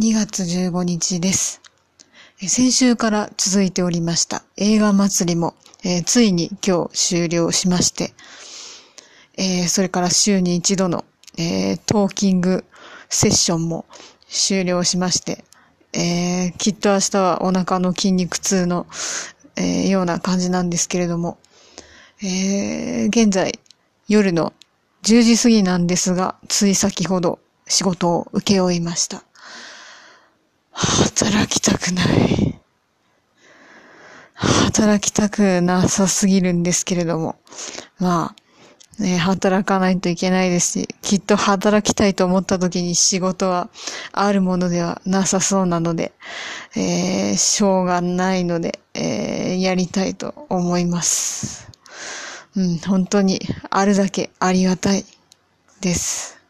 2月15日です。先週から続いておりました映画祭りも、えーついに今日終了しまして、えーそれから週に一度の、えートーキングセッションも終了しまして、えきっと明日はお腹の筋肉痛の、えーような感じなんですけれども、えー現在夜の10時過ぎなんですが、つい先ほど仕事を請け負いました。働きたくない。働きたくなさすぎるんですけれども。まあ、ね、働かないといけないですし、きっと働きたいと思った時に仕事はあるものではなさそうなので、えーしょうがないので、えーやりたいと思います。うん、本当にあるだけありがたいです。